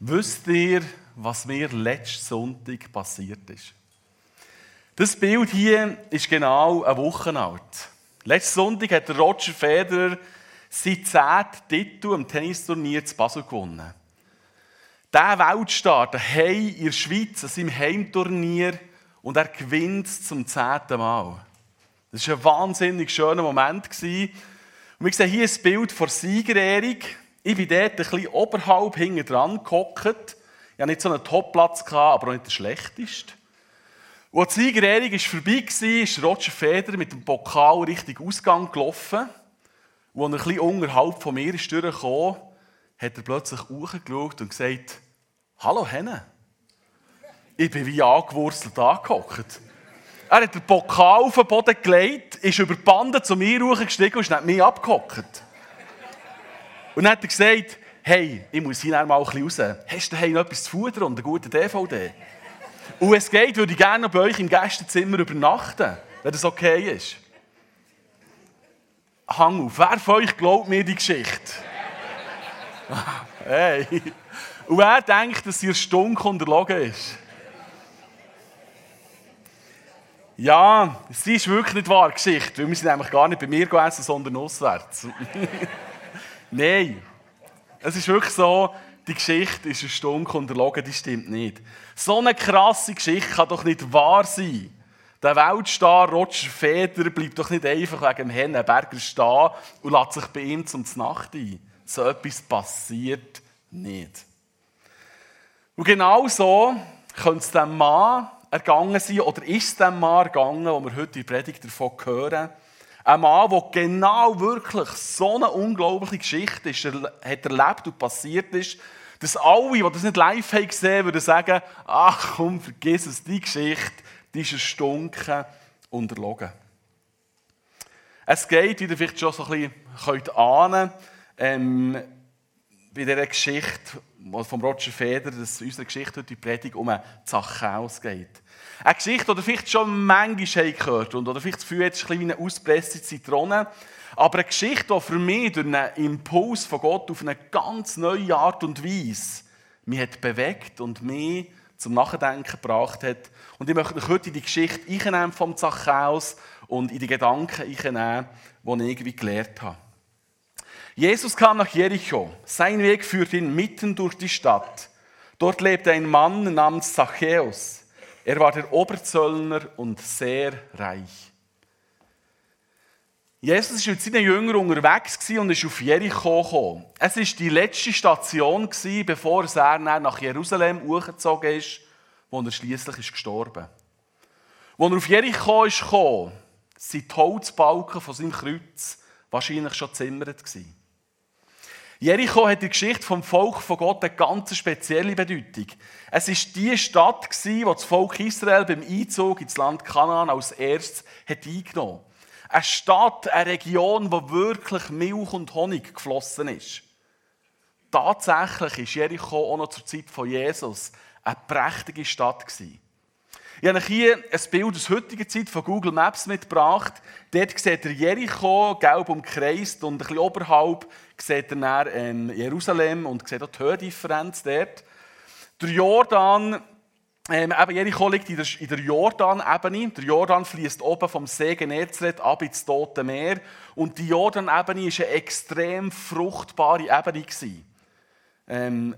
Wisst ihr, was mir letzten Sonntag passiert ist? Das Bild hier ist genau eine Woche alt. Letzten Sonntag hat Roger Federer seinen zehnten Titel am Tennisturnier zu Basel gewonnen. Dieser Weltstar daheim in der Schweiz an seinem Heimturnier und er gewinnt zum zehnten Mal. Das war ein wahnsinnig schöner Moment. Und wir sehen hier ein Bild von Siegerehrung. Ich bin dort ein bisschen oberhalb hinten dran gehockt. Ich hatte nicht so einen Topplatz, aber auch nicht der schlechteste. Als die Siegerehrung vorbei war, ist Roger Federer mit dem Pokal Richtung Ausgang gelaufen. Und als er ein bisschen unterhalb von mir ist hat er plötzlich hochgeschaut und gesagt, «Hallo Henne!» Ich bin wie angewurzelt angehockt. Er hat den Pokal auf den Boden gelegt, ist über die Bande zu mir hochgestiegen und ist nicht mich abgehockt. Und dann hat er gesagt, hey, ich muss hier mal ein bisschen raus. Hast du noch etwas zu futtern und einen guten DVD? Und es geht, würde ich gerne bei euch im Gästezimmer übernachten, wenn das okay ist. Hang auf, wer von euch glaubt mir die Geschichte? hey. Und wer denkt, dass ihr Stunk unterlogen ist? Ja, sie ist wirklich nicht wahre Geschichte, weil wir sind nämlich gar nicht bei mir gegessen, sondern auswärts. Nein, es ist wirklich so, die Geschichte ist ein Stunk unterlogen, die stimmt nicht. So eine krasse Geschichte kann doch nicht wahr sein. Der Weltstar Roger Federer bleibt doch nicht einfach wegen dem Hennenberger stehen und lässt sich bei ihm zum Nacht ein. So etwas passiert nicht. Und genau so könnte es dem Mann ergangen sein, oder ist es dem Mann ergangen, wo wir heute die Predigt davon hören, ein Mann, der genau wirklich so eine unglaubliche Geschichte ist, hat erlebt und passiert ist, dass alle, die das nicht live haben gesehen würden sagen, ach komm, vergiss es, die Geschichte, die ist erstunken und erlogen. Es geht, wie ihr vielleicht schon so ein bisschen ahnen ähm, bei dieser Geschichte von Roger Feder, dass unsere Geschichte heute die Predigt um Zachäus geht. Eine Geschichte, die vielleicht schon manchmal gehört und oder vielleicht das Gefühl, jetzt ein bisschen wie eine auspresste Zitrone. Aber eine Geschichte, die für mich durch einen Impuls von Gott auf eine ganz neue Art und Weise mich hat bewegt und mich zum Nachdenken gebracht hat. Und ich möchte euch heute in die Geschichte einnehmen vom Zachäus und in die Gedanken einnehmen, die ich irgendwie gelernt habe. Jesus kam nach Jericho. Sein Weg führte ihn mitten durch die Stadt. Dort lebte ein Mann namens Zachäus. Er war der Oberzöllner und sehr reich. Jesus war mit seinen Jüngern unterwegs und ist auf Jericho gekommen. Es war die letzte Station, bevor er nach Jerusalem hochgezogen ist, wo er schließlich gestorben ist. Als er auf Jericho kam, waren die Holzbalken von seinem Kreuz wahrscheinlich schon zimmert. Jericho hat in der Geschichte vom Volk von Gott eine ganz spezielle Bedeutung. Es ist die Stadt, die das Volk Israel beim Einzug ins Land Kanaan als erstes hat eingenommen hat. Eine Stadt, eine Region, wo wirklich Milch und Honig geflossen ist. Tatsächlich ist Jericho auch noch zur Zeit von Jesus eine prächtige Stadt gewesen. Ich habe hier ein Bild aus heutiger Zeit von Google Maps mitgebracht. Dort seht ihr Jericho, gelb umkreist und ein bisschen oberhalb seht ihr dann ähm, Jerusalem und seht auch die Höhendifferenz dort. Der Jordan, ähm, eben Jericho liegt in der, in der Jordan-Ebene. Der Jordan fließt oben vom See Genezareth ab ins Tote Meer. Und die Jordan-Ebene war eine extrem fruchtbare Ebene. Ähm,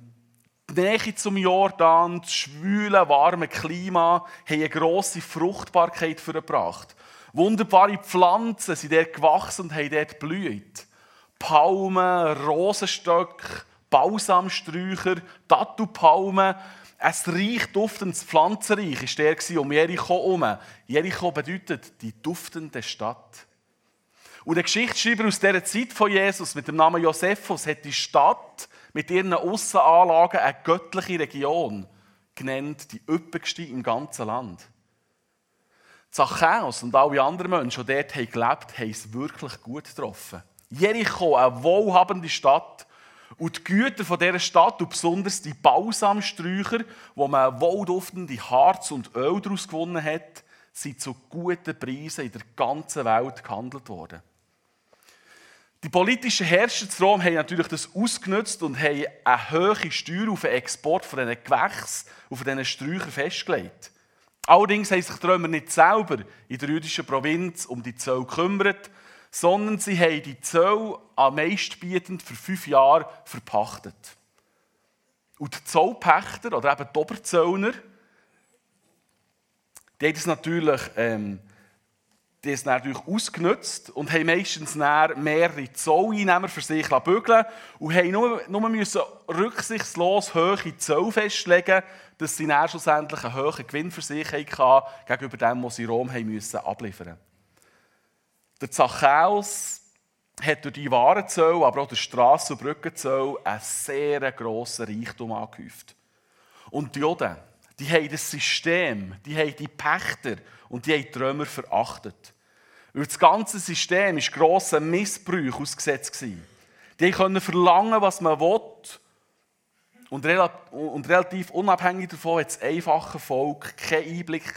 die Nähe zum Jordan, das schwüle, warme Klima, haben eine grosse Fruchtbarkeit gebracht. Wunderbare Pflanzen sind dort gewachsen und haben dort blüht. Palmen, Rosenstöcke, Balsamsträucher, Tattoo-Palmen. Ein reich duftendes Pflanzenreich war der um Jericho herum. Jericho bedeutet die duftende Stadt. Und der Geschichtsschreiber aus dieser Zeit von Jesus mit dem Namen Josephus hat die Stadt mit ihren Aussenanlagen eine göttliche Region genannt, die üppigste im ganzen Land. Zachäus und alle anderen Menschen, die dort gelebt haben, haben es wirklich gut getroffen. Jericho, eine wohlhabende Stadt. Und die Güter von dieser Stadt, und besonders die Balsamsträucher, wo man wohlduftende Harz und Öl daraus gewonnen hat, sind zu guten Preisen in der ganzen Welt gehandelt worden. Die politischen Herrscher zu Rom haben natürlich das ausgenutzt und haben eine hohe Steuer auf den Export von diesen Gewächsen, auf diesen Sträuchern festgelegt. Allerdings haben sich die Römer nicht selber in der jüdischen Provinz um die Zölle gekümmert, sondern sie haben die Zölle am meistbietend für fünf Jahre verpachtet. Und die Zollpächter, oder eben die Oberzöllner, die haben das natürlich ähm, die es natürlich ausgenutzt und haben meistens mehrere Zolleinnehmer für sich bügeln und haben nur, nur müssen rücksichtslos hohe Zoll festlegen, dass sie dann schlussendlich einen hohen Gewinn für sich hatten, gegenüber dem, was sie in Rom haben müssen abliefern Der Zachäus hat durch die Warenzoll, aber auch der Strassen- und Brückenzoll einen sehr grossen Reichtum angehäuft. Und die Juden, die haben das System, die haben die Pächter und die haben die Römer verachtet. Weil das ganze System war grossen Missbrauch ausgesetzt. Die konnten verlangen, was man will. Und, relativ unabhängig davon hat das einfache Volk keinen Einblick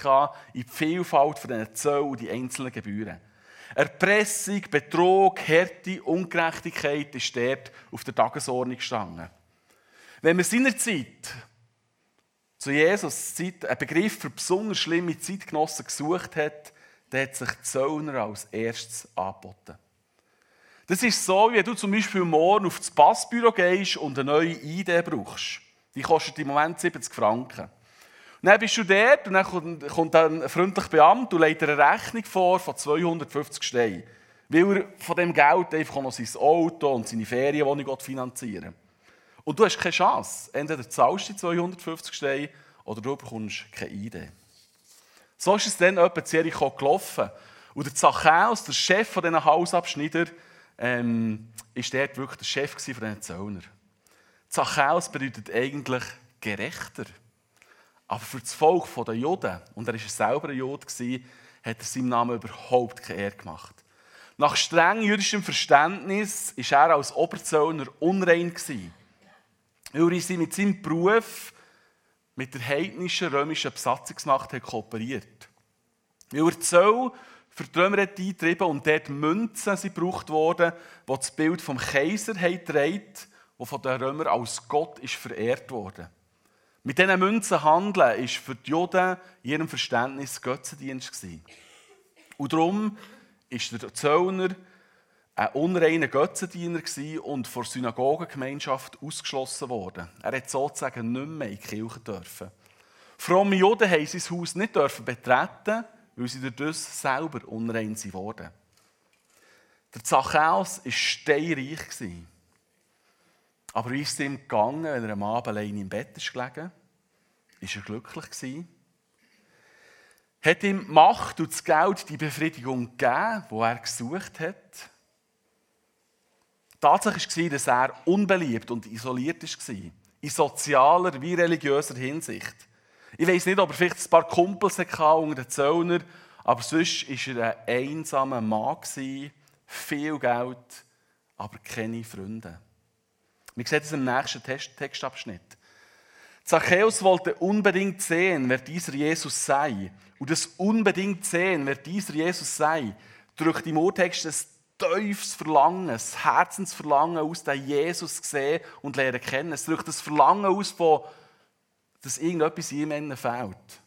in die Vielfalt von Zöllen und die einzelnen Gebühren. Erpressung, Betrug, Härte, Ungerechtigkeit ist dort auf der Tagesordnung gestanden. Wenn man seinerzeit zu Jesus Zeit einen Begriff für besonders schlimme Zeitgenossen gesucht hat, dann hat sich Zöllner als erstes angeboten. Das ist so, wie du zum Beispiel morgen auf das Passbüro gehst und eine neue ID brauchst. Die kostet im Moment 70 Franken. Und dann bist du dort und dann kommt ein freundlicher Beamter und legt dir eine Rechnung vor von 250 Steinen. Weil er von dem Geld einfach noch sein Auto und seine Ferienwohnung finanzieren will. Und du hast keine Chance. Entweder zahlst du die 250 Steine oder du bekommst keine Idee. So ist es dann etwa in Jericho gelaufen. Und der Zachäus, der Chef von diesen Hausabschneider, ähm, ist dort wirklich der Chef von diesen Zöllner. Zachäus bedeutet eigentlich gerechter. Aber für das Volk der Juden, und er war selber ein Jude, hat er seinem Namen überhaupt keine Ehre gemacht. Nach streng jüdischem Verständnis war er als Oberzöllner unrein. Weil er mit seinem Beruf mit der heidnischen römischen Besatzungsmacht hat kooperiert. Weil er Zoll für die Römer hat eingetrieben und dort Münzen sind gebraucht worden, die das Bild vom Kaiser trägt, wo von den Römern als Gott ist verehrt wurde. Mit diesen Münzen handeln ist für die Juden in ihrem Verständnis Götzendienst. Und darum ist der Zöllner ein unreiner Götzendiener und von der Synagogengemeinschaft ausgeschlossen worden. Er hat sozusagen nicht mehr in die Kirche dürfen. Fromme Juden haben sein Haus nicht dürfen betreten, weil sie dadurch selber unrein wurden. Der Zachäus war steinreich. Aber wie ist es ihm gegangen, wenn er am Abend allein im Bett ist gelegen? Ist er glücklich? Hat ihm Macht und das Geld die Befriedigung gegeben, die er gesucht hat? Tatsache war, dass er unbeliebt und isoliert war. In sozialer wie religiöser Hinsicht. Ich weiß nicht, ob er vielleicht ein paar Kumpels hatte unter den Zöllner, aber sonst war er ein einsamer Mann, viel Geld, aber keine Freunde. Wir sehen das im nächsten Textabschnitt. Zachäus wollte unbedingt sehen, wer dieser Jesus sei. Und das unbedingt sehen, wer dieser Jesus sei, drückt im Urtext das tiefes Verlangen, das Herzensverlangen aus, den Jesus sehen und lernen kennen. Es drückt das Verlangen aus, von, dass irgendetwas ihm fehlt.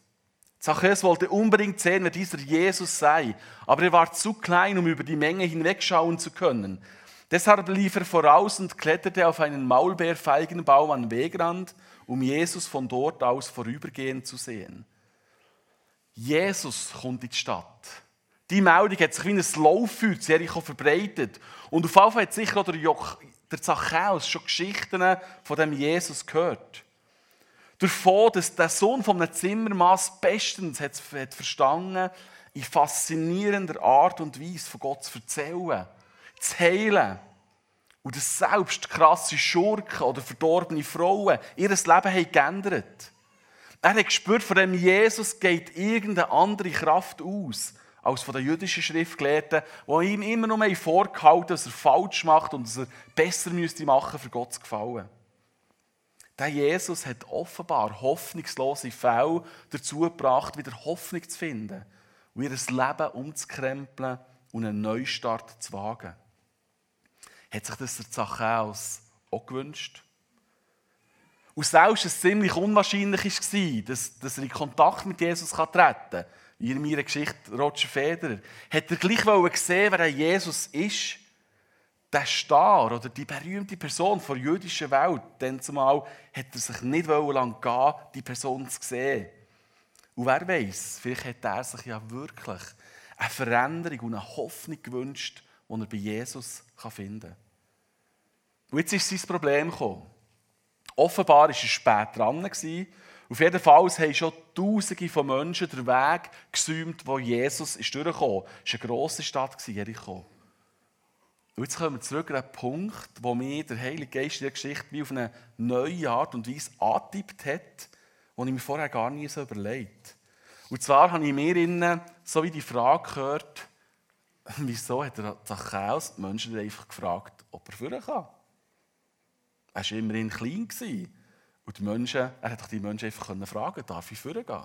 Zachäus wollte unbedingt sehen, wer dieser Jesus sei, aber er war zu klein, um über die Menge hinwegschauen zu können. Deshalb lief er voraus und kletterte auf einen Maulbeerfeigenbaum am Wegrand, um Jesus von dort aus vorübergehend zu sehen. Jesus kommt in die Stadt. Die Meldung hat sich wie ein Lauffeuer zu Jericho verbreitet. Und auf jeden Fall hat sicher auch der, jo der Zachäus schon Geschichten von dem Jesus gehört. Davon, dass der Sohn von einem Zimmermaß bestens hat, hat verstanden, in faszinierender Art und Weise von Gott zu erzählen, zu heilen. Und dass selbst krasse Schurken oder verdorbene Frauen ihr Leben haben geändert. Er hat gespürt, von dem Jesus geht irgendeine andere Kraft aus als von den jüdischen Schriftgelehrten, die ihm immer noch vorgehalten dass er falsch macht und dass er besser müsste machen, für Gott zu gefallen. Der Jesus hat offenbar hoffnungslose Fälle dazu gebracht, wieder Hoffnung zu finden und ihr Leben umzukrempeln und einen Neustart zu wagen. hat sich das der Zachäus auch gewünscht. Und selbst es ziemlich unwahrscheinlich war, dass, er in Kontakt mit Jesus treten kann, in meiner Geschichte Roger Federer, hat er gleich gesehen, wer Jesus ist. Der Star oder die berühmte Person der jüdischen Welt, dann zumal, hat er sich nicht lang gehen, die Person zu sehen. Und wer weiß, vielleicht hat er sich ja wirklich eine Veränderung und eine Hoffnung gewünscht, die er bei Jesus finden kann. Und jetzt ist sein Problem gekommen. Offenbar war er spät dran. Auf jeden Fall haben schon Tausende von Menschen den Weg gesäumt, wo Jesus ist durchgekommen ist. Es war eine grosse Stadt, Jericho. Und jetzt kommen wir zurück an den Punkt, wo mir der Heilige Geist in der Geschichte wie auf eine neue Art und Weise angetippt hat, die ich mir vorher gar nie so überlegt Und zwar habe ich mir innen so wie die Frage gehört, wieso hat der Zachäus die Menschen einfach gefragt, ob er führen kann. Er war immerhin klein. Und die Menschen, er hat die Menschen einfach fragen darf ich führen gehen?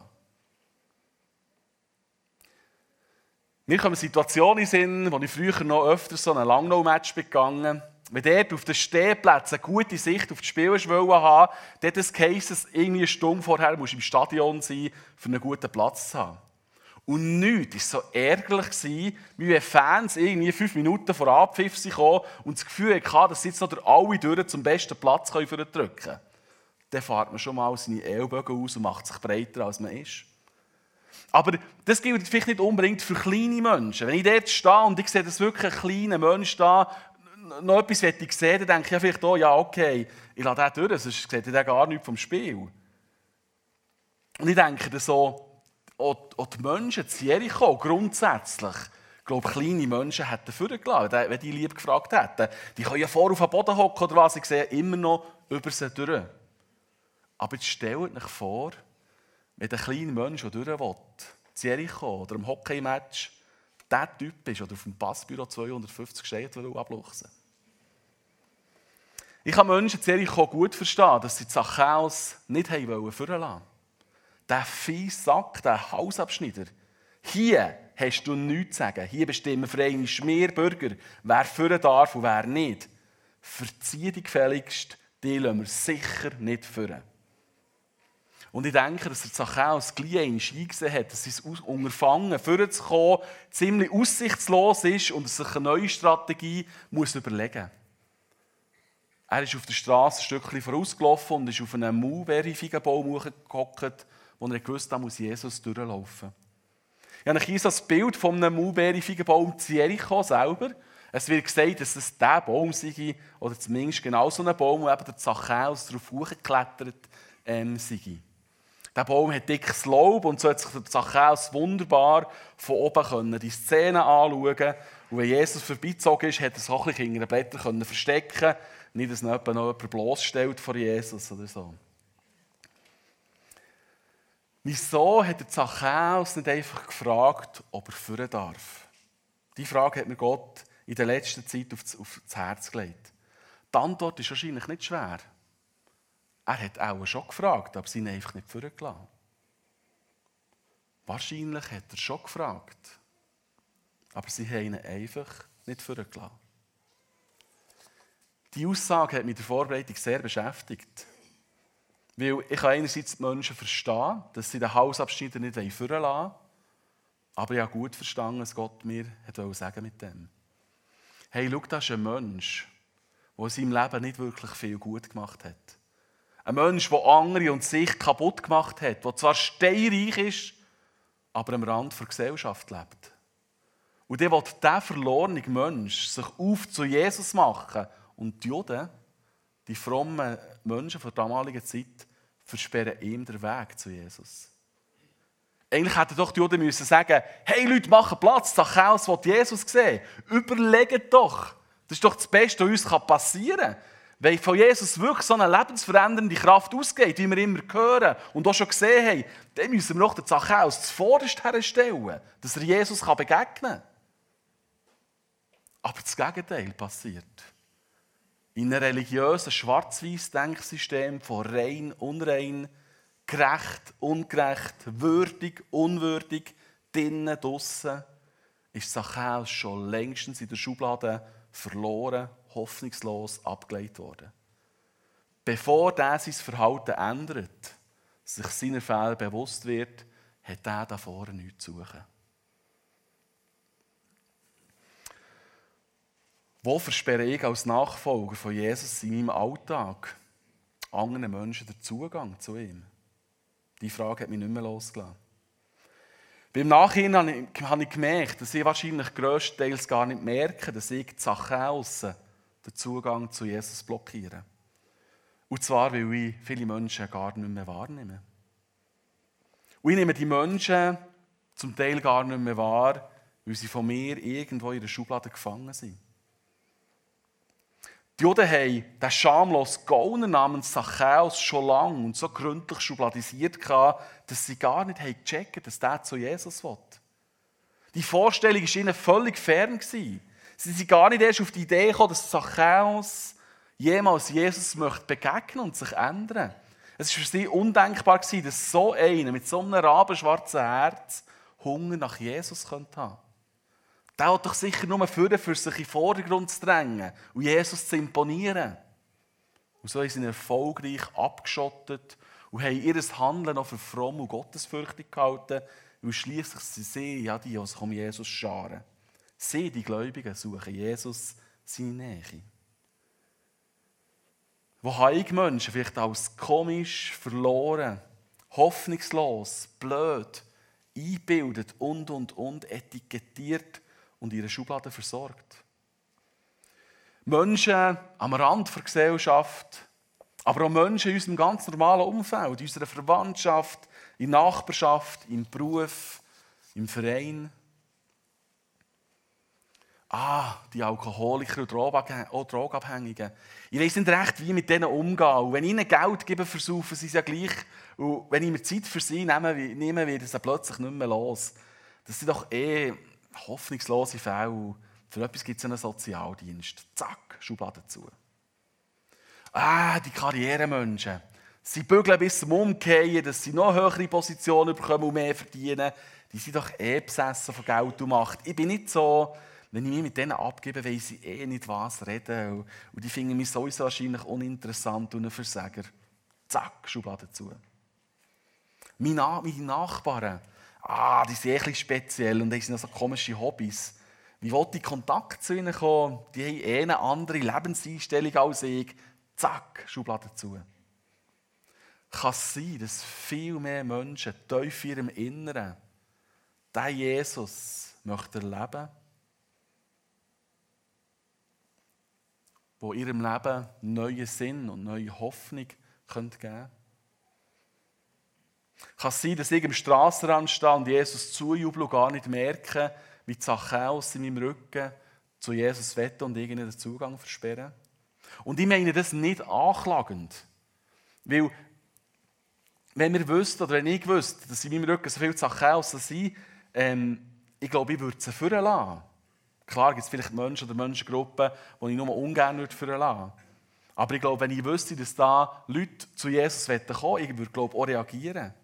Mir kommen Situationen in Sinn, wo ich früher noch öfter so ein Langnau-Match begangen Wenn dort auf den Stehplätzen eine gute Sicht auf die Spieler haben, dann das heisst irgendwie eine Stunde vorher musst im Stadion sein, für einen guten Platz zu haben. Und nichts war so ärgerlich, wie wenn Fans irgendwie fünf Minuten vor Abpfiff kamen und das Gefühl hatten, dass sie jetzt noch durch alle Türen zum besten Platz drücken können. Dann fährt man schon mal seine Ellbogen aus und macht sich breiter, als man ist. Aber das gilt vielleicht nicht unbedingt für kleine Menschen. Wenn ich dort stehe und ich sehe, dass wirklich ein kleiner Mensch da noch etwas ich sehen, dann denke ich vielleicht auch, ja okay, ich lasse den durch, sonst sieht er gar nichts vom Spiel. Und ich denke dann so, auch, die Menschen in Jericho grundsätzlich, ich glaube, kleine Menschen hätten vorgelassen, wenn die lieb gefragt hätten. Die können ja vor auf den Boden hocken oder was, ich sehe immer noch über sie durch. Aber jetzt stellt euch vor, wenn der kleine Mensch, der durch will, in Jericho oder im Hockeymatch, der Typ ist oder auf dem Passbüro 250 steht, der abluchsen Ich kann Menschen in Jericho gut verstehen, dass sie Zachäus nicht haben wollen der fiese Sack, der Hausabschneider. Hier hast du nichts zu sagen. Hier bestimmen für einen Schmierbürger, wer führen darf und wer nicht. Verzieh dich gefälligst, die lassen wir sicher nicht führen. Und ich denke, dass der Zachäus gleich eingesehen hat, dass sein Unterfangen, vorzukommen, ziemlich aussichtslos ist und sich eine neue Strategie muss überlegen muss. Er ist auf der Straße ein Stückchen vorausgelaufen und ist auf einem Mulberry-Feigenbaum gehockt wo er gewusst hat, muss Jesus durchlaufen. Ich habe so das Bild von einem Mulberry-Feigenbaum zu Jericho selber. Es wird gesagt, dass es dieser Baum sei, oder zumindest genau so ein Baum, wo eben der Zachäus darauf hochgeklettert ähm, sei. Der Baum hat dickes Laub und so hat sich der Zachäus wunderbar von oben können die Szene anschauen Und wenn Jesus vorbeizogen ist, hat er auch ein bisschen hinter den Blättern verstecken Nicht, dass noch jemand bloßstellt vor Jesus oder so. Wieso hat der Zachäus nicht einfach gefragt, ob er führen darf? Die Frage hat mir Gott in der letzten Zeit aufs Herz gelegt. Die Antwort ist wahrscheinlich nicht schwer. Er hat auch schon gefragt, aber sie ihn einfach nicht führen gelassen. Wahrscheinlich hat er schon gefragt, aber sie haben ihn einfach nicht führen gelassen. Die Aussage hat mich in der Vorbereitung sehr beschäftigt. Weil ich einerseits die Menschen verstehen, dass sie den Hausabschnitt nicht führen lassen aber ich habe gut verstanden, was Gott mir hat sagen mit dem. Hey, schau, das ist ein Mensch, der in seinem Leben nicht wirklich viel gut gemacht hat. Ein Mensch, der andere und sich kaputt gemacht hat, der zwar steinreich ist, aber am Rand der Gesellschaft lebt. Und der will dieser verlorene Mensch sich auf zu Jesus machen. Und die Juden, die frommen Menschen der damaligen Zeit, versperren ihm den Weg zu Jesus. Eigentlich hätten doch die Juden müssen sagen, hey Leute, machen Platz, Zachäus will Jesus sehen. Überlegt doch. Das ist doch das Beste, was uns passieren kann. Wenn von Jesus wirklich so eine lebensverändernde Kraft ausgeht, wie wir immer hören und auch schon gesehen haben, dann müssen wir doch den Zachäus zuvorderst herstellen, dass er Jesus begegnen kann. Aber das Gegenteil passiert in einem religiösen Schwarz-Weiß-Denksystem von rein, unrein, gerecht, ungerecht, würdig, unwürdig, drinnen, draussen, ist Zachäus schon längstens in der Schublade verloren, hoffnungslos abgelehnt worden. Bevor der sein Verhalten ändert, sich seiner Fehler bewusst wird, hat er da vorne nichts zu suchen. Wo versperre ich als Nachfolger von Jesus in meinem Alltag anderen Menschen den Zugang zu ihm? Die Frage hat mich nicht mehr losgelassen. Beim Nachhinein habe ich gemerkt, dass ich wahrscheinlich grösstenteils gar nicht merke, dass ich aussen den Zugang zu Jesus blockiere. Und zwar, weil ich viele Menschen gar nicht mehr wahrnehme. Und ich nehme die Menschen zum Teil gar nicht mehr wahr, weil sie von mir irgendwo in der Schublade gefangen sind. Die Juden haben den schamlosen Gauner namens Zachäus schon lange und so gründlich schubladisiert, dass sie gar nicht gecheckt haben, dass der zu Jesus will. Die Vorstellung war ihnen völlig fern. Sie sind gar nicht erst auf die Idee gekommen, dass Zachäus jemals Jesus möchte begegnen und sich ändern. Es war für sie undenkbar, dass so einer mit so einem rabenschwarzen Herz Hunger nach Jesus haben könnte. Der hat doch sicher nur für, für sich in den Vordergrund zu drängen und Jesus zu imponieren. Und so sind sie erfolgreich abgeschottet und haben ihr Handeln noch für fromm und gottesfürchtig gehalten, weil schließlich sie sehen, ja, die, die sich Jesus scharen. Sie, die Gläubigen, suchen Jesus seine Nähe. Wo ich Menschen vielleicht als komisch, verloren, hoffnungslos, blöd, eingebildet und, und, und etikettiert und ihre Schublade versorgt. Menschen am Rand der Gesellschaft, aber auch Menschen in unserem ganz normalen Umfeld, in unserer Verwandtschaft, in der Nachbarschaft, im Beruf, im Verein. Ah, die Alkoholiker und Drogenabhängigen. Ich weiß nicht recht, wie ich mit denen umgehe. Und wenn ich ihnen Geld gebe, versaufen sie es ja gleich. Und wenn ich mir Zeit für sie nehme, nehme wird es plötzlich nicht mehr los. Das sind doch eh hoffnungslose Fälle. Für etwas gibt es einen Sozialdienst. Zack, Schublade zu. Ah, die Karrieremenschen. Sie bügeln bis zum Umkehren, dass sie noch höhere Positionen bekommen und mehr verdienen. Die sind doch eh besessen von Geld und Macht. Ich bin nicht so, wenn ich mich mit denen abgebe, weiss ich eh nicht, was reden. Und die finden mich sowieso wahrscheinlich uninteressant und ein Versager. Zack, Schublade zu. Meine Nachbarn, ah, die sind etwas speziell und haben so komische Hobbys. Wie wollte ich Kontakt zu ihnen kommen? Die haben eh eine andere Lebenseinstellung als ich. Zack, Schublade zu. Kann es sein, dass viel mehr Menschen tief in ihrem Inneren diesen Jesus möchten erleben wo ihrem Leben neuen Sinn und neue Hoffnung geben können? Kann es sein, dass ich im Strassenrand stehe und Jesus zujubel und gar nicht merke, wie Zachäus in meinem Rücken zu Jesus wette und irgendwie den Zugang versperren? Und ich meine das nicht anklagend. Weil, wenn wir wüssten, oder wenn ich wüsste, dass in meinem Rücken so viele Zachäus sind, ähm, ich glaube, ich würde sie führen lassen. Klar gibt es vielleicht Menschen oder Menschengruppen, die ich nur ungern führen lassen Aber ich glaube, wenn ich wüsste, dass da Leute zu Jesus kommen wollen, ich würde glaube auch reagieren.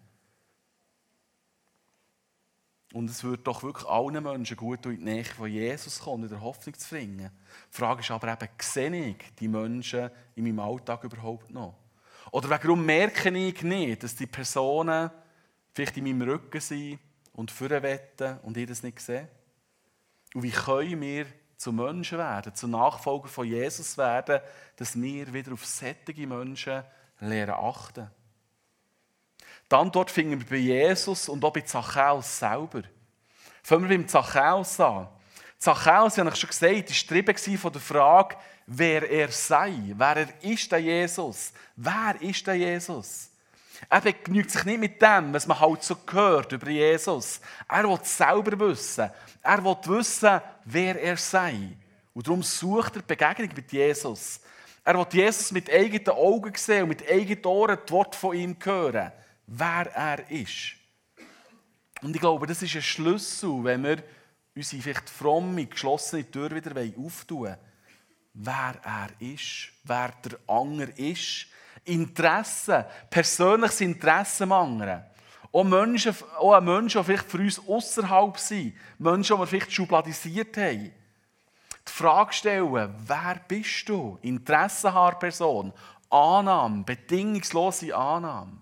Und es würde doch wirklich allen Menschen gut in die Nähe von Jesus kommen, in der Hoffnung zu finden. Die Frage ist aber eben, sehe ich die Menschen in meinem Alltag überhaupt noch? Oder warum merke ich nicht, dass die Personen vielleicht in meinem Rücken sind und führen wetten und ich das nicht sehe? Und wie können wir zu Menschen werden, zu Nachfolger von Jesus werden, dass wir wieder auf sättige Menschen lernen achten? Die Antwort finden wir bei Jesus und auch bei Zachäus selber. Fangen wir beim Zachäus an. Zachäus, habe ich schon gesagt, war getrieben von der Frage, wer er sei. Wer er ist, der Jesus. Wer ist der Jesus? Er begnügt sich nicht mit dem, was man halt so hört über Jesus. Er will selber wissen. Er will wissen, wer er sei. Und darum sucht er Begegnung mit Jesus. Er will Jesus mit eigenen Augen sehen und mit eigenen Ohren die Worte von ihm hören wer er ist. Und ich glaube, das ist ein Schlüssel, wenn wir unsere vielleicht fromme, geschlossene Tür wieder auftun wollen. Wer er ist, wer der Anger ist. Interesse, persönliches Interesse am anderen. Auch, Menschen, auch Menschen, die vielleicht für uns außerhalb sind. Menschen, die wir vielleicht schubladisiert haben. Die Frage stellen, wer bist du? Interesse haben Person. Annahme, bedingungslose Annahme.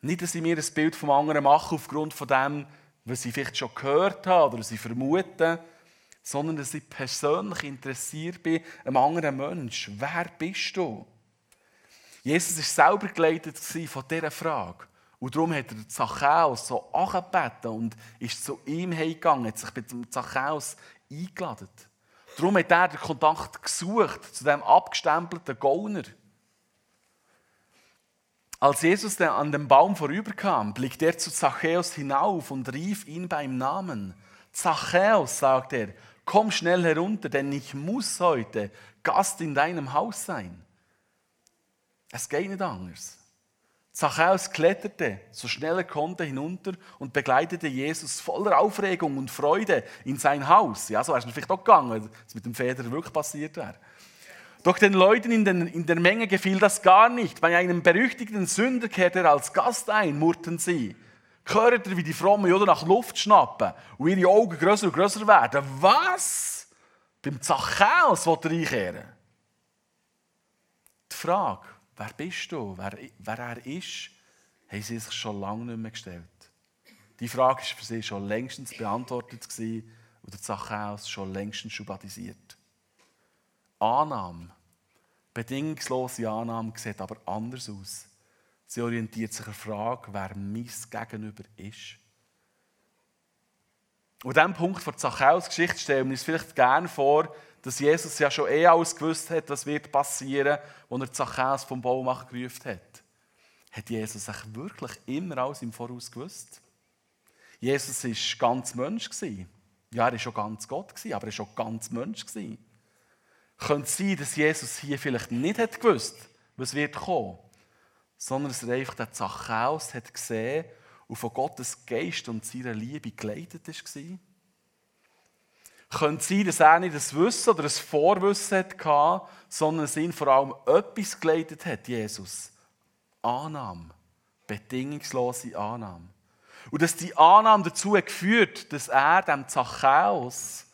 Nicht, dass ich mir ein Bild vom anderen mache aufgrund von dem, was ich vielleicht schon gehört habe oder was ich vermute, sondern dass ich persönlich interessiert bin einem anderen Menschen. Wer bist du? Jesus war selber geleitet von dieser Frage. Und darum hat er Zachäus so angebeten und ist zu ihm hingegangen, hat sich mit Zachäus eingeladen. Darum hat er den Kontakt gesucht zu dem abgestempelten Gauner. Als Jesus an dem Baum vorüberkam, blickte er zu Zachäus hinauf und rief ihn beim Namen. Zachäus, sagt er, komm schnell herunter, denn ich muss heute Gast in deinem Haus sein. Es geht nicht anders. Zachäus kletterte, so schnell er konnte, hinunter und begleitete Jesus voller Aufregung und Freude in sein Haus. Ja, so wäre es vielleicht auch gegangen, es mit dem Feder wirklich passiert wäre. Doch den Leuten in, den, in der Menge gefiel das gar nicht. Bei einem berüchtigten Sünder kehrte er als Gast ein, murrten sie. Hört ihr, wie die Frommen oder nach Luft schnappen und ihre Augen größer und größer werden? Was? Beim Zachäus will er einkehren? Die Frage, wer bist du, wer, wer er ist, haben sie sich schon lange nicht mehr gestellt. Die Frage war für sie schon längstens beantwortet und der Zachäus schon längstens schubadisiert. Annahme, bedingungslose Annahme, sieht aber anders aus. Sie orientiert sich an der Frage, wer mein Gegenüber ist. Und diesem Punkt von Zachäus Geschichte stellen wir uns vielleicht gerne vor, dass Jesus ja schon eh alles gewusst hat, was wird passieren, als er Zachäus vom Baum gerufen hat. Hat Jesus sich wirklich immer alles im Voraus gewusst? Jesus war ganz Mensch. Ja, er war schon ganz Gott, aber er war schon ganz Mensch. Könnte es sein, dass Jesus hier vielleicht nicht hat gewusst, was wird kommen, sondern dass er einfach den Zachäus hat gesehen und von Gottes Geist und seiner Liebe geleitet war? könnte sein, dass er nicht ein Wissen oder ein Vorwissen hatte, sondern es ihn vor allem etwas geleitet hat, Jesus. Annahme. Bedingungslose Annahme. Und dass die Annahme dazu geführt dass er dem Zachäus,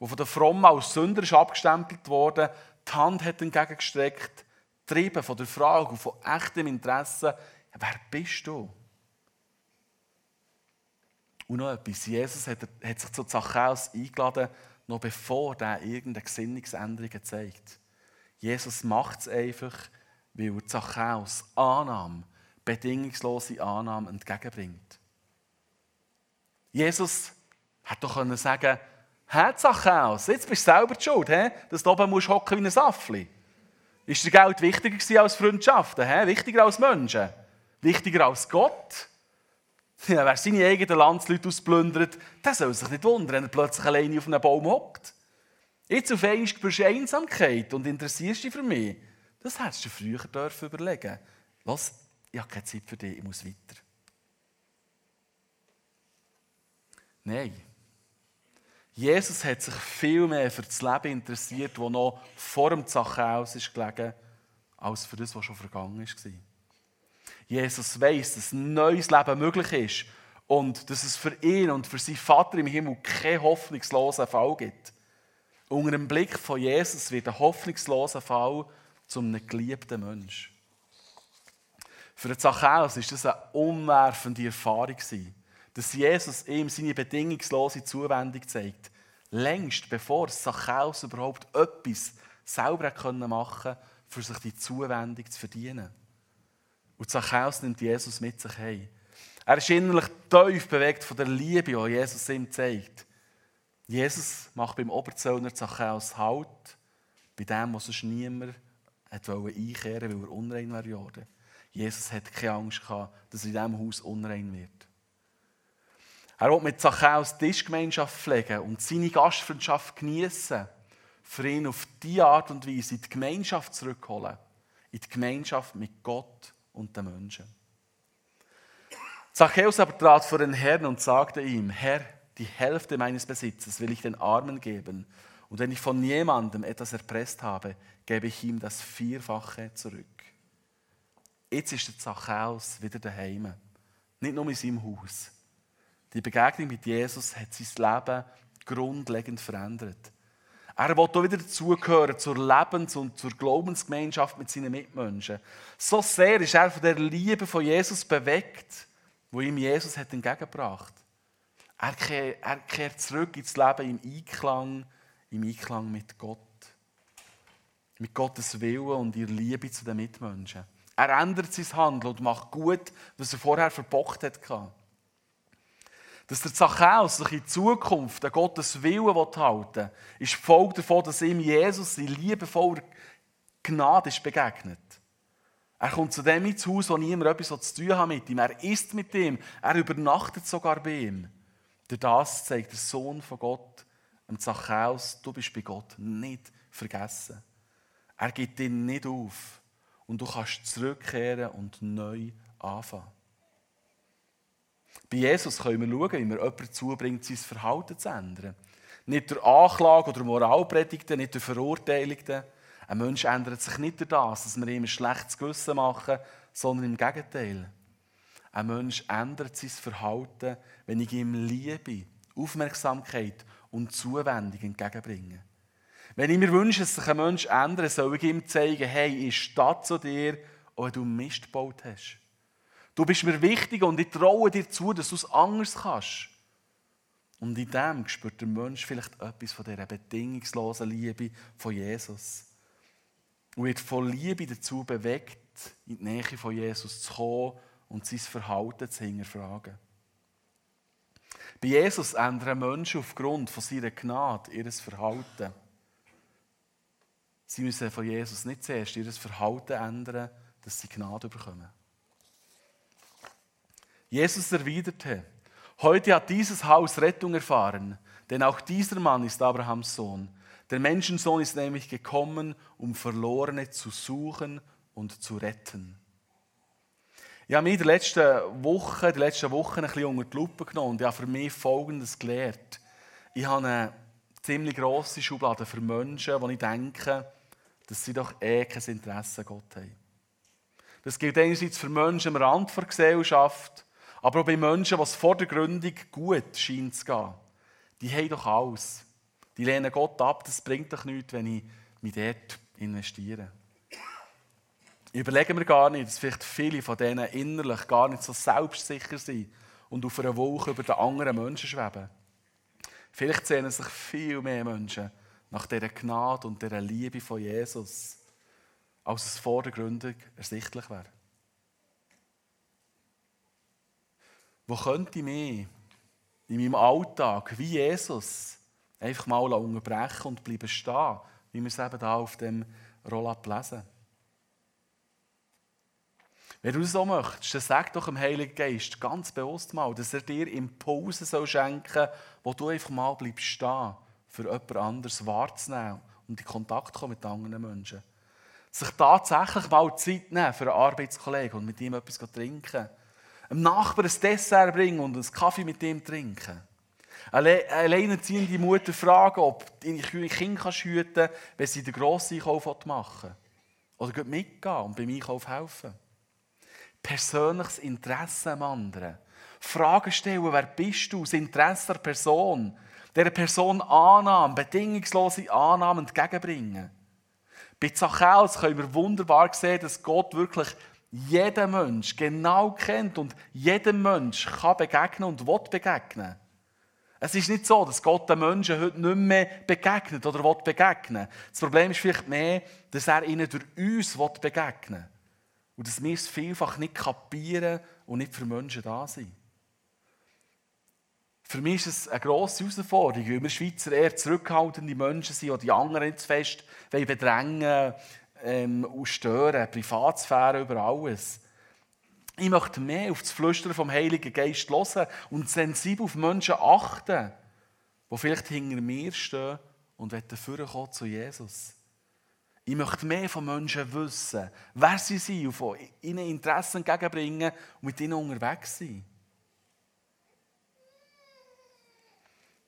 der von der Frommen als Sünder ist abgestempelt wurde, die Hand hat entgegengestreckt, getrieben von der Frage und von echtem Interesse, wer bist du? Und noch etwas, Jesus hat, hat sich zu Zachäus eingeladen, noch bevor er irgendeine Gesinnungsänderung zeigt. Jesus macht es einfach, weil er Zachäus Annahme, bedingungslose Annahme entgegenbringt. Jesus hat doch können sagen Hä, Zachäus, jetzt bist du selber die schuld, he? dass du oben musst hocken wie ein Saffli. Ist dir Geld wichtiger als Freundschaften? He? Wichtiger als Menschen? Wichtiger als Gott? Ja, wer seine eigenen Landsleute ausplündert, der soll sich nicht wundern, wenn er plötzlich alleine auf einem Baum hockt. Jetzt auf einmal spürst du Einsamkeit und interessierst dich für mich. Das hättest du früher dürfen überlegen Was? Ich habe keine Zeit für dich, ich muss weiter. Nein. Jesus hat sich viel mehr für das Leben interessiert, das noch vor dem Zachäus ist gelegen, als für das, was schon vergangen war. Jesus weiß, dass ein neues Leben möglich ist und dass es für ihn und für seinen Vater im Himmel keinen hoffnungslosen Fall gibt. Unter dem Blick von Jesus wird ein hoffnungsloser Fall zu einem geliebten Mensch. Für den Zachäus war das eine umwerfende Erfahrung, dass Jesus ihm seine bedingungslose Zuwendung zeigt. Längst bevor Zachäus überhaupt etwas selber machen konnte, für sich die Zuwendung zu verdienen. Und Zachäus nimmt Jesus mit sich heim. Er ist innerlich tief bewegt von der Liebe, die Jesus ihm zeigt. Jesus macht beim Oberzöllner Zachäus Halt, bei dem, was sonst niemand hat einkehren weil er unrein geworden. Jesus hat keine Angst gehabt, dass er in diesem Haus unrein wird. Er will mit Zachäus Tischgemeinschaft pflegen und seine Gastfreundschaft genießen, für ihn auf diese Art und Weise in die Gemeinschaft zurückholen, in die Gemeinschaft mit Gott und den Menschen. Zachäus aber trat vor den Herrn und sagte ihm, Herr, die Hälfte meines Besitzes will ich den Armen geben, und wenn ich von jemandem etwas erpresst habe, gebe ich ihm das Vierfache zurück. Jetzt ist der Zachäus wieder daheim, nicht nur in seinem Haus. Die Begegnung mit Jesus hat sein Leben grundlegend verändert. Er will auch wieder dazugehören zur Lebens- und zur Glaubensgemeinschaft mit seinen Mitmenschen. So sehr ist er von der Liebe von Jesus bewegt, wo ihm Jesus hat entgegengebracht. Kehrt, er kehrt zurück ins Leben im Einklang, im Einklang mit Gott. Mit Gottes Willen und ihrer Liebe zu den Mitmenschen. Er ändert sein Handeln und macht gut, was er vorher verbockt hat. Dass der Zachäus sich in Zukunft an Gottes Willen halten will, ist Folge davon, dass ihm Jesus in liebevoller Gnade ist begegnet. Er kommt zu dem ins Haus, wo niemand etwas zu tun hat mit ihm. Er isst mit ihm. Er übernachtet sogar bei ihm. Durch das zeigt der Sohn von Gott dem Zachäus, du bist bei Gott nicht vergessen. Er gibt ihn nicht auf und du kannst zurückkehren und neu anfangen. Bei Jesus können wir schauen, wie man jemanden zubringt, sein Verhalten zu ändern. Nicht durch Anklage oder Moralpredigten, nicht durch Verurteilungen. Ein Mensch ändert sich nicht durch das, dass wir ihm ein schlechtes Gewissen machen, sondern im Gegenteil. Ein Mensch ändert sein Verhalten, wenn ich ihm Liebe, Aufmerksamkeit und Zuwendung entgegenbringe. Wenn ich mir wünsche, dass sich ein Mensch ändert, soll ich ihm zeigen, hey, ich stehe zu dir, auch du Mist gebaut hast. Du bist mir wichtig und ich traue dir zu, dass du es anders kannst. Und in dem spürt der Mensch vielleicht etwas von dieser bedingungslosen Liebe von Jesus. Und wird von Liebe dazu bewegt, in die Nähe von Jesus zu kommen und sein Verhalten zu hinterfragen. Bei Jesus ändern Menschen aufgrund von seiner Gnade ihr Verhalten. Sie müssen von Jesus nicht zuerst ihr Verhalten ändern, dass sie Gnade bekommen. Jesus erwiderte, heute hat dieses Haus Rettung erfahren, denn auch dieser Mann ist Abrahams Sohn. Der Menschensohn ist nämlich gekommen, um Verlorene zu suchen und zu retten. Ich habe mich in den letzten Wochen, die letzten Wochen ein bisschen unter die Lupe genommen und ich habe für mich Folgendes gelernt. Ich habe eine ziemlich grosse Schublade für Menschen, wo ich denke, dass sie doch eh kein Interesse an Gott haben. Das gilt einerseits für Menschen am Rand der Gesellschaft, aber auch bei Menschen, was vor der Gründung gut scheint zu gehen. Die haben doch alles. Die lehnen Gott ab, das bringt doch nichts, wenn ich mich dort investiere. Ich überlege mir gar nicht, dass vielleicht viele von denen innerlich gar nicht so selbstsicher sind und auf einer Wolke über den anderen Menschen schweben. Vielleicht sehnen sich viel mehr Menschen nach dieser Gnade und dieser Liebe von Jesus, als es vor der Gründung ersichtlich wäre. Wo könnte ich mich in meinem Alltag, wie Jesus, einfach mal unterbrechen und bleiben stehen, wie wir es eben hier auf dem Roll-up lesen? Wenn du so möchtest, dann sag doch dem Heiligen Geist ganz bewusst mal, dass er dir Impulse soll schenken soll, wo du einfach mal bleibst stehen, für jemand anderes wahrzunehmen und in Kontakt kommen mit anderen Menschen. Sich tatsächlich mal Zeit nehmen für einen Arbeitskollegen und mit ihm etwas trinken. Einem Nachbarn ein Dessert bringen und einen Kaffee mit ihm trinken. Eine alleinerziehende Mutter fragen, ob ihre Kinder hüten kann, wenn sie den grossen Einkauf machen Oder mitgehen und beim Einkauf helfen persönliches Interesse am anderen. Fragen stellen, wer bist du? Das Interesse der Person. Der Person Annahme, bedingungslose Annahme entgegenbringen. Bei Zachäus können wir wunderbar sehen, dass Gott wirklich jeden Mensch genau kennt und jedem Mensch kann begegnen und will begegnen. Es ist nicht so, dass Gott den Menschen heute nicht mehr begegnet oder will begegnen. Das Problem ist vielleicht mehr, dass er ihnen durch uns begegnen will. Und dass wir es vielfach nicht kapieren und nicht für Menschen da sind. Für mich ist es eine grosse Herausforderung, weil wir Schweizer eher zurückhaltende Menschen sind, die die anderen nicht zu fest bedrängen ähm, stören, Privatsphäre über alles. Ich möchte mehr auf das Flüstern vom Heiligen Geist hören und sensibel auf Menschen achten, die vielleicht hinter mir stehen und kommen zu Jesus. Ich möchte mehr von Menschen wissen, wer sie sind und von ihnen Interessen entgegenbringen und mit ihnen unterwegs sein.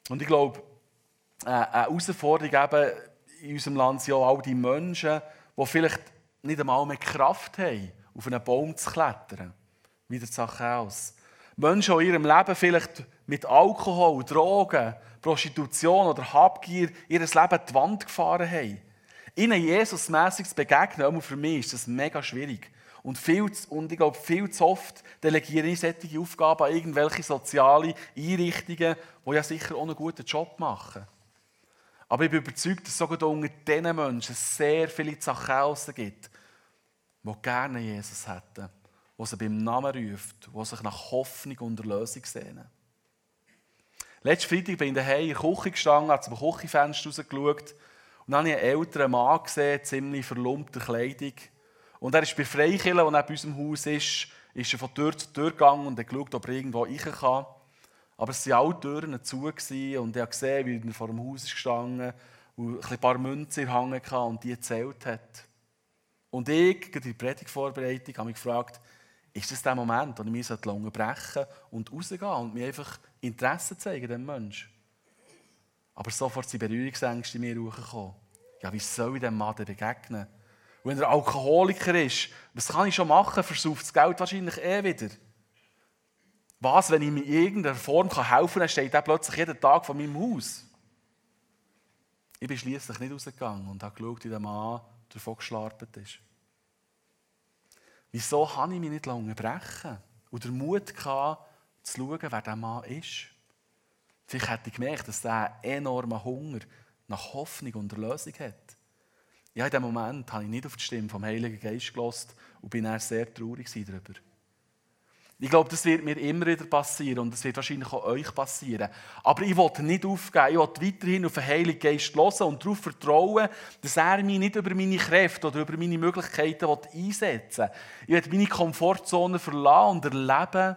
Und ich glaube, äh, eine Herausforderung eben in unserem Land sind auch all die Menschen, die vielleicht nicht einmal mehr Kraft haben, auf einen Baum zu klettern, wie der Zachäus. Menschen, die in ihrem Leben vielleicht mit Alkohol, Drogen, Prostitution oder Habgier ihr Leben die Wand gefahren haben. Ihnen Jesus-mässig zu begegnen, auch für mich ist das mega schwierig. Und, viel, und ich glaube, viel zu oft delegiere ich solche Aufgaben an irgendwelche soziale Einrichtungen, die ja sicher auch einen guten Job machen. Aber ich bin überzeugt, dass sogar unter diesen Menschen sehr viele Zachäusen gibt, die gerne Jesus hätten, die sie beim Namen ruft, die sich nach Hoffnung und Erlösung sehnen. Letzten Freitag bin ich daheim in der Küche gestanden, habe zum Küchenfenster rausgeschaut und dann habe ich einen älteren Mann gesehen, ziemlich verlumpter Kleidung. Und er ist bei Freikirche, der neben unserem Haus ist, ist er von Tür zu Tür gegangen und hat geschaut, ob er irgendwo rein kann. Aber es waren alle Türen zu und ich habe gesehen, wie er vor dem Haus gestanden und ein paar Münzen hatte und die erzählt hat. Und ich, in der Predigtvorbereitung, habe mich gefragt, ist das der Moment, wo ich mich brechen und rausgehen und mir einfach Interesse zeigen, dem Menschen? Aber sofort sind Berührungsängste in mir hochgekommen. Ja, wie soll ich dem Mann begegnen? Und wenn er Alkoholiker ist, was kann ich schon machen? Versauft das Geld wahrscheinlich eh wieder. Was, wenn ich mir in irgendeiner Form helfen kann, steht er plötzlich jeden Tag vor meinem Haus. Ich bin schließlich nicht rausgegangen und habe geschaut, wie der Mann davon geschlarpet ist. Wieso kann ich mich nicht lange brechen? Und den Mut gehabt, zu schauen, wer dieser Mann ist. Vielleicht hätte ich gemerkt, dass er enormen Hunger nach Hoffnung und Erlösung hat. Ja, in dem Moment habe ich nicht auf die Stimme vom Heiligen Geist gelost und bin sehr traurig darüber. Ich glaube, das wird mir immer wieder passieren und das wird wahrscheinlich auch euch passieren. Aber ich will nicht aufgeben. Ich will weiterhin auf den Heiligen Geist hören und darauf vertrauen, dass er mich nicht über meine Kräfte oder über meine Möglichkeiten einsetzen will. Ich werde meine Komfortzone verlassen und erleben,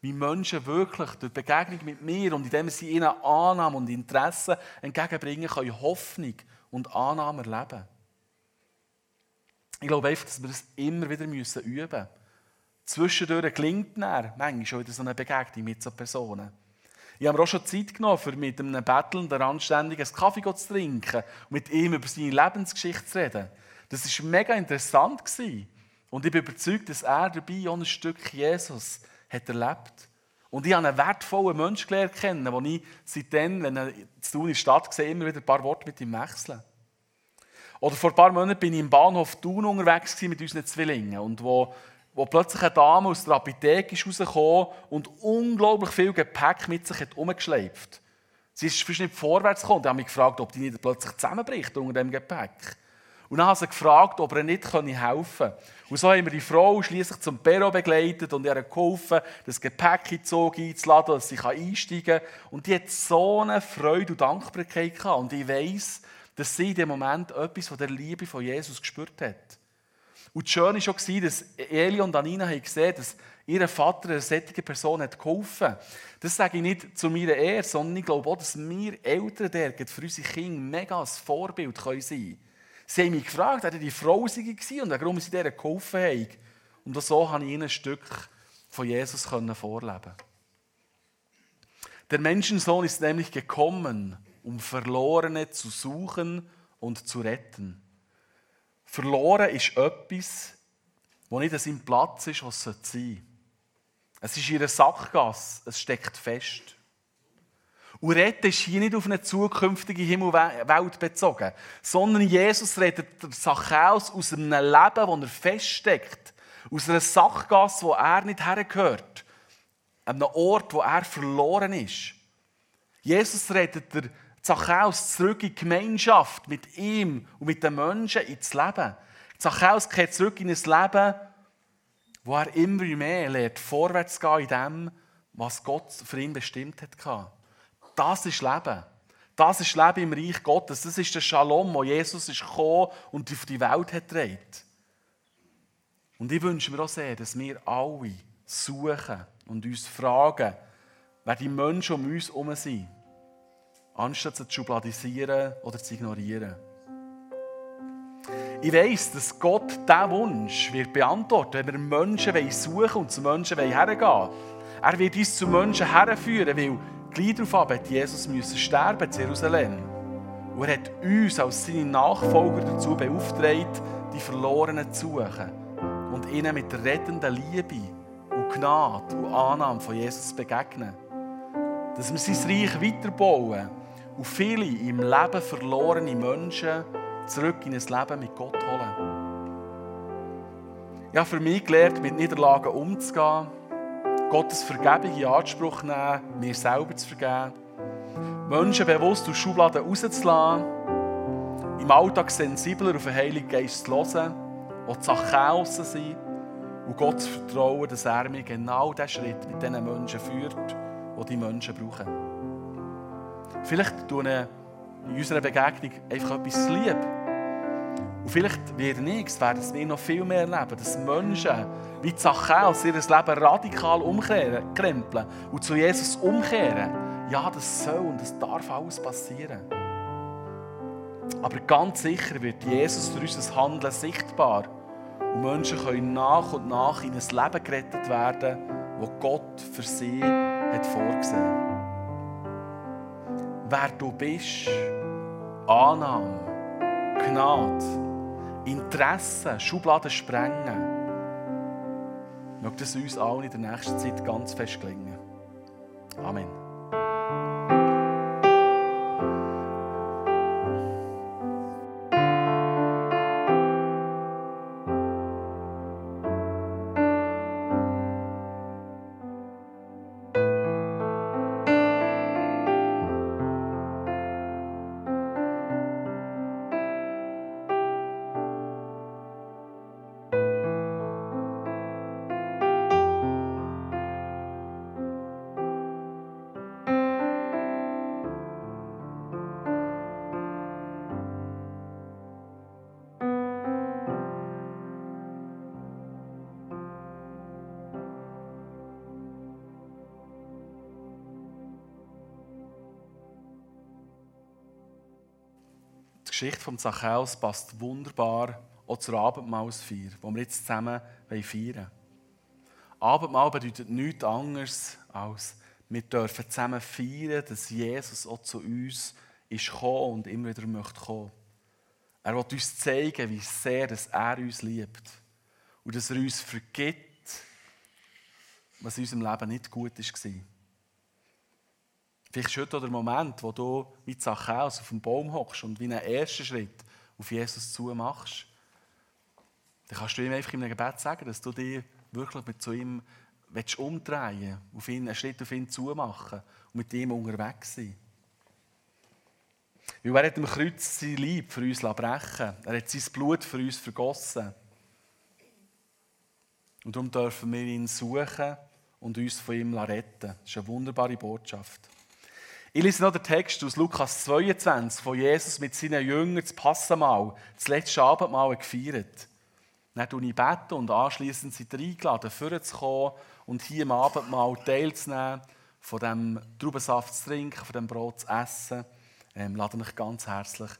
wie Menschen wirklich durch Begegnung mit mir und indem sie ihnen Annahme und Interesse entgegenbringen können, Hoffnung und Annahme erleben. Ich glaube einfach, dass wir das immer wieder üben müssen. Zwischendurch klingt dann manchmal schon wieder so eine Begegnung mit so Personen. Ich habe mir auch schon Zeit genommen, für mit einem bettelnden, anständigen Kaffee zu trinken und mit ihm über seine Lebensgeschichte zu reden. Das war mega interessant. Und ich bin überzeugt, dass er dabei auch ein Stück Jesus hat erlebt. Und ich habe einen wertvollen Menschen gelernt kennen, den ich seitdem, wenn er zu Thun in der Stadt sehe, immer wieder ein paar Worte mit ihm wechseln. Oder vor ein paar Monaten bin ich im Bahnhof Thun unterwegs mit unseren Zwillingen und wo wo plötzlich eine Dame aus der Apotheke ist rausgekommen und unglaublich viel Gepäck mit sich hat umgeschleift. Sie ist fast nicht vorwärts gekommen. Ich habe mich gefragt, ob die nicht plötzlich zusammenbricht unter dem Gepäck. Und dann habe sie gefragt, ob er nicht helfen kann. Und so haben wir die Frau schließlich zum Perro begleitet und ihr geholfen, das Gepäck in den Zug einzuladen, dass sie einsteigen kann. Und die hat so eine Freude und Dankbarkeit gehabt. Und ich weiss, dass sie in dem Moment etwas von der Liebe von Jesus gespürt hat. Und das Schöne war auch, dass Eli und Anina haben gesehen dass ihr Vater einer solchen Person hat geholfen hat. Das sage ich nicht zu meiner Ehre, sondern ich glaube auch, dass wir Eltern der für unsere Kinder mega ein Vorbild sein können. Sie haben mich gefragt, wer die Frau war und warum sie dieser geholfen haben. Und so konnte ich ihnen ein Stück von Jesus vorleben. Der Menschensohn ist nämlich gekommen, um Verlorene zu suchen und zu retten. Verloren ist etwas, das nicht an seinem Platz ist, was sein sollte. Es ist ihre Sackgasse, es steckt fest. Und retten ist hier nicht auf eine zukünftige Himmelwelt bezogen, sondern Jesus redet Zachäus aus einem Leben, wo er feststeckt. Aus einer Sackgasse, wo er nicht hergehört. An einem Ort, wo er verloren ist. Jesus redet der Zachäus zurück in Gemeinschaft mit ihm und mit den Menschen ins Leben. Zachäus kehrt zurück in ein Leben, wo er immer mehr lernt, vorwärts zu gehen in dem, was Gott für ihn bestimmt hat. Das ist Leben. Das ist Leben im Reich Gottes. Das ist der Shalom, wo Jesus ist gekommen und auf die Welt hat gedreht. Und ich wünsche mir auch sehr, dass wir alle suchen und uns fragen, wer die Menschen um uns herum sind anstatt sie zu schubladisieren oder zu ignorieren. Ich weiss, dass Gott diesen Wunsch wird beantworten wenn wir Menschen suchen und zu Menschen hergehen wollen. Er wird uns zu Menschen herführen, weil gleich darauf hat Jesus müssen sterben in Jerusalem. Und er hat uns als seine Nachfolger dazu beauftragt, die Verlorenen zu suchen und ihnen mit der rettenden Liebe und Gnade und Annahme von Jesus begegnen. dass wir sein Reich weiterbauen und viele im Leben verlorene Menschen zurück in ein Leben mit Gott holen. Ich habe für mich gelernt, mit Niederlagen umzugehen, Gottes Vergebung in Anspruch nehmen, mir selber zu vergeben, Menschen bewusst aus Schubladen rauszulassen, im Alltag sensibler auf den Heiligen Geist zu hören, auch die Sachen sind und Gott zu vertrauen, dass er mir genau diesen Schritt mit diesen Menschen führt, die die Menschen brauchen. Vielleicht tun in unserer Begegnung einfach etwas lieb. Und vielleicht wird nichts, werden wir noch viel mehr erleben, dass Menschen wie Zachäus ihr Leben radikal umkrempeln und zu Jesus umkehren. Ja, das soll und das darf alles passieren. Aber ganz sicher wird Jesus durch unser Handeln sichtbar und Menschen können nach und nach in ein Leben gerettet werden, das Gott für sie hat vorgesehen. Wer du bist, Annahme, Gnade, Interesse, Schubladen sprengen, möge das uns allen in der nächsten Zeit ganz fest gelingen. Amen. Geschichte von Zachäus passt wunderbar auch zur Abendmahlsfeier, die wir jetzt zusammen feiern wollen. Abendmahl bedeutet nichts anderes, als wir dürfen zusammen feiern, dass Jesus auch zu uns ist gekommen und immer wieder möchte kommen. Er will uns zeigen, wie sehr dass er uns liebt und dass er uns vergibt, was in unserem Leben nicht gut war. Vielleicht ist heute der Moment, wo du wie Zachäus auf dem Baum hockst und wie einen ersten Schritt auf Jesus zu machst. Dann kannst du ihm einfach in einem Gebet sagen, dass du dich wirklich mit zu ihm willst umdrehen ihn, einen Schritt auf ihn zu machen und mit ihm unterwegs sein. Weil er hat am Kreuz sein Leib für uns brechen Er hat sein Blut für uns vergossen. Und darum dürfen wir ihn suchen und uns von ihm retten. Das ist eine wunderbare Botschaft. Ich lese noch den Text aus Lukas 22, wo Jesus mit seinen Jüngern das Passamal, das letzte Abendmahl gefeiert. Dann tue ich beten und anschließend sind sie eingeladen, vorzukommen und hier im Abendmahl teilzunehmen, von dem Traubensaft zu trinken, von dem Brot zu essen. Ähm, lade mich ganz herzlich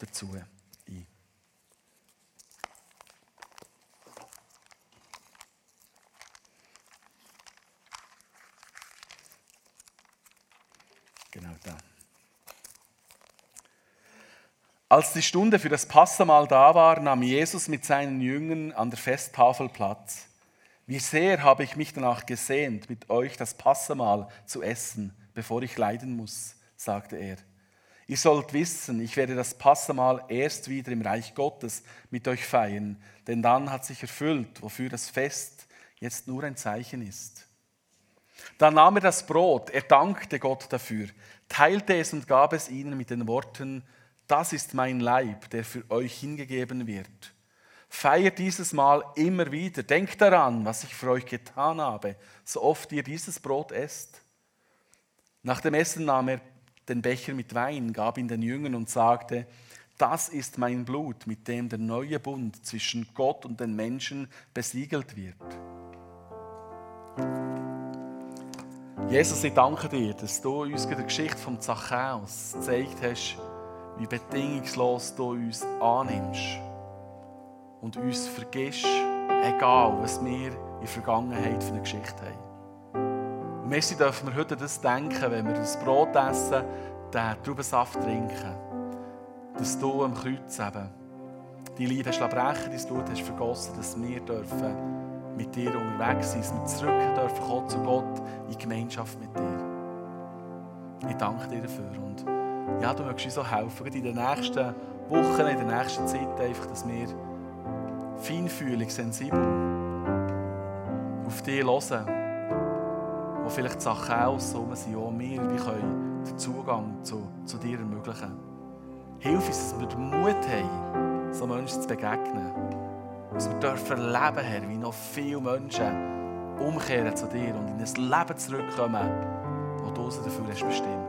dazu. Genau da. Als die Stunde für das Passamal da war, nahm Jesus mit seinen Jüngern an der Festtafel Platz. Wie sehr habe ich mich danach gesehnt, mit euch das Passamal zu essen, bevor ich leiden muss, sagte er. Ihr sollt wissen, ich werde das Passamal erst wieder im Reich Gottes mit euch feiern, denn dann hat sich erfüllt, wofür das Fest jetzt nur ein Zeichen ist. Dann nahm er das Brot, er dankte Gott dafür, teilte es und gab es ihnen mit den Worten, das ist mein Leib, der für euch hingegeben wird. Feiert dieses Mal immer wieder, denkt daran, was ich für euch getan habe, so oft ihr dieses Brot esst. Nach dem Essen nahm er den Becher mit Wein, gab ihn den Jüngern und sagte, das ist mein Blut, mit dem der neue Bund zwischen Gott und den Menschen besiegelt wird. Jesus, ich danke dir, dass du uns in der Geschichte vom Zachäus gezeigt hast, wie bedingungslos du uns annimmst und uns vergisst, egal was wir in der Vergangenheit für eine Geschichte haben. Und merci dürfen wir heute das denken, wenn wir das Brot essen, den Traubensaft trinken, dass du am Kreuz eben die Liebe hast brechen, dein Blut hast vergossen, dass wir dürfen mit dir unterwegs sind, dass wir zurück dürfen kommen zu Gott in Gemeinschaft mit dir. Ich danke dir dafür. Und ja, du möchtest uns so helfen, in den nächsten Wochen, in der nächsten Zeit, einfach, dass wir feinfühlig, sensibel auf dich hören, wo vielleicht die Sachen außen sind, auch wir, wir können den Zugang zu, zu dir ermöglichen. Hilf uns, dass wir den Mut haben, so Menschen zu begegnen. Dass wir dürfen erleben, Herr, wie noch viele Menschen umkehren zu dir und in ein Leben zurückkommen, das du dafür hast bestimmt.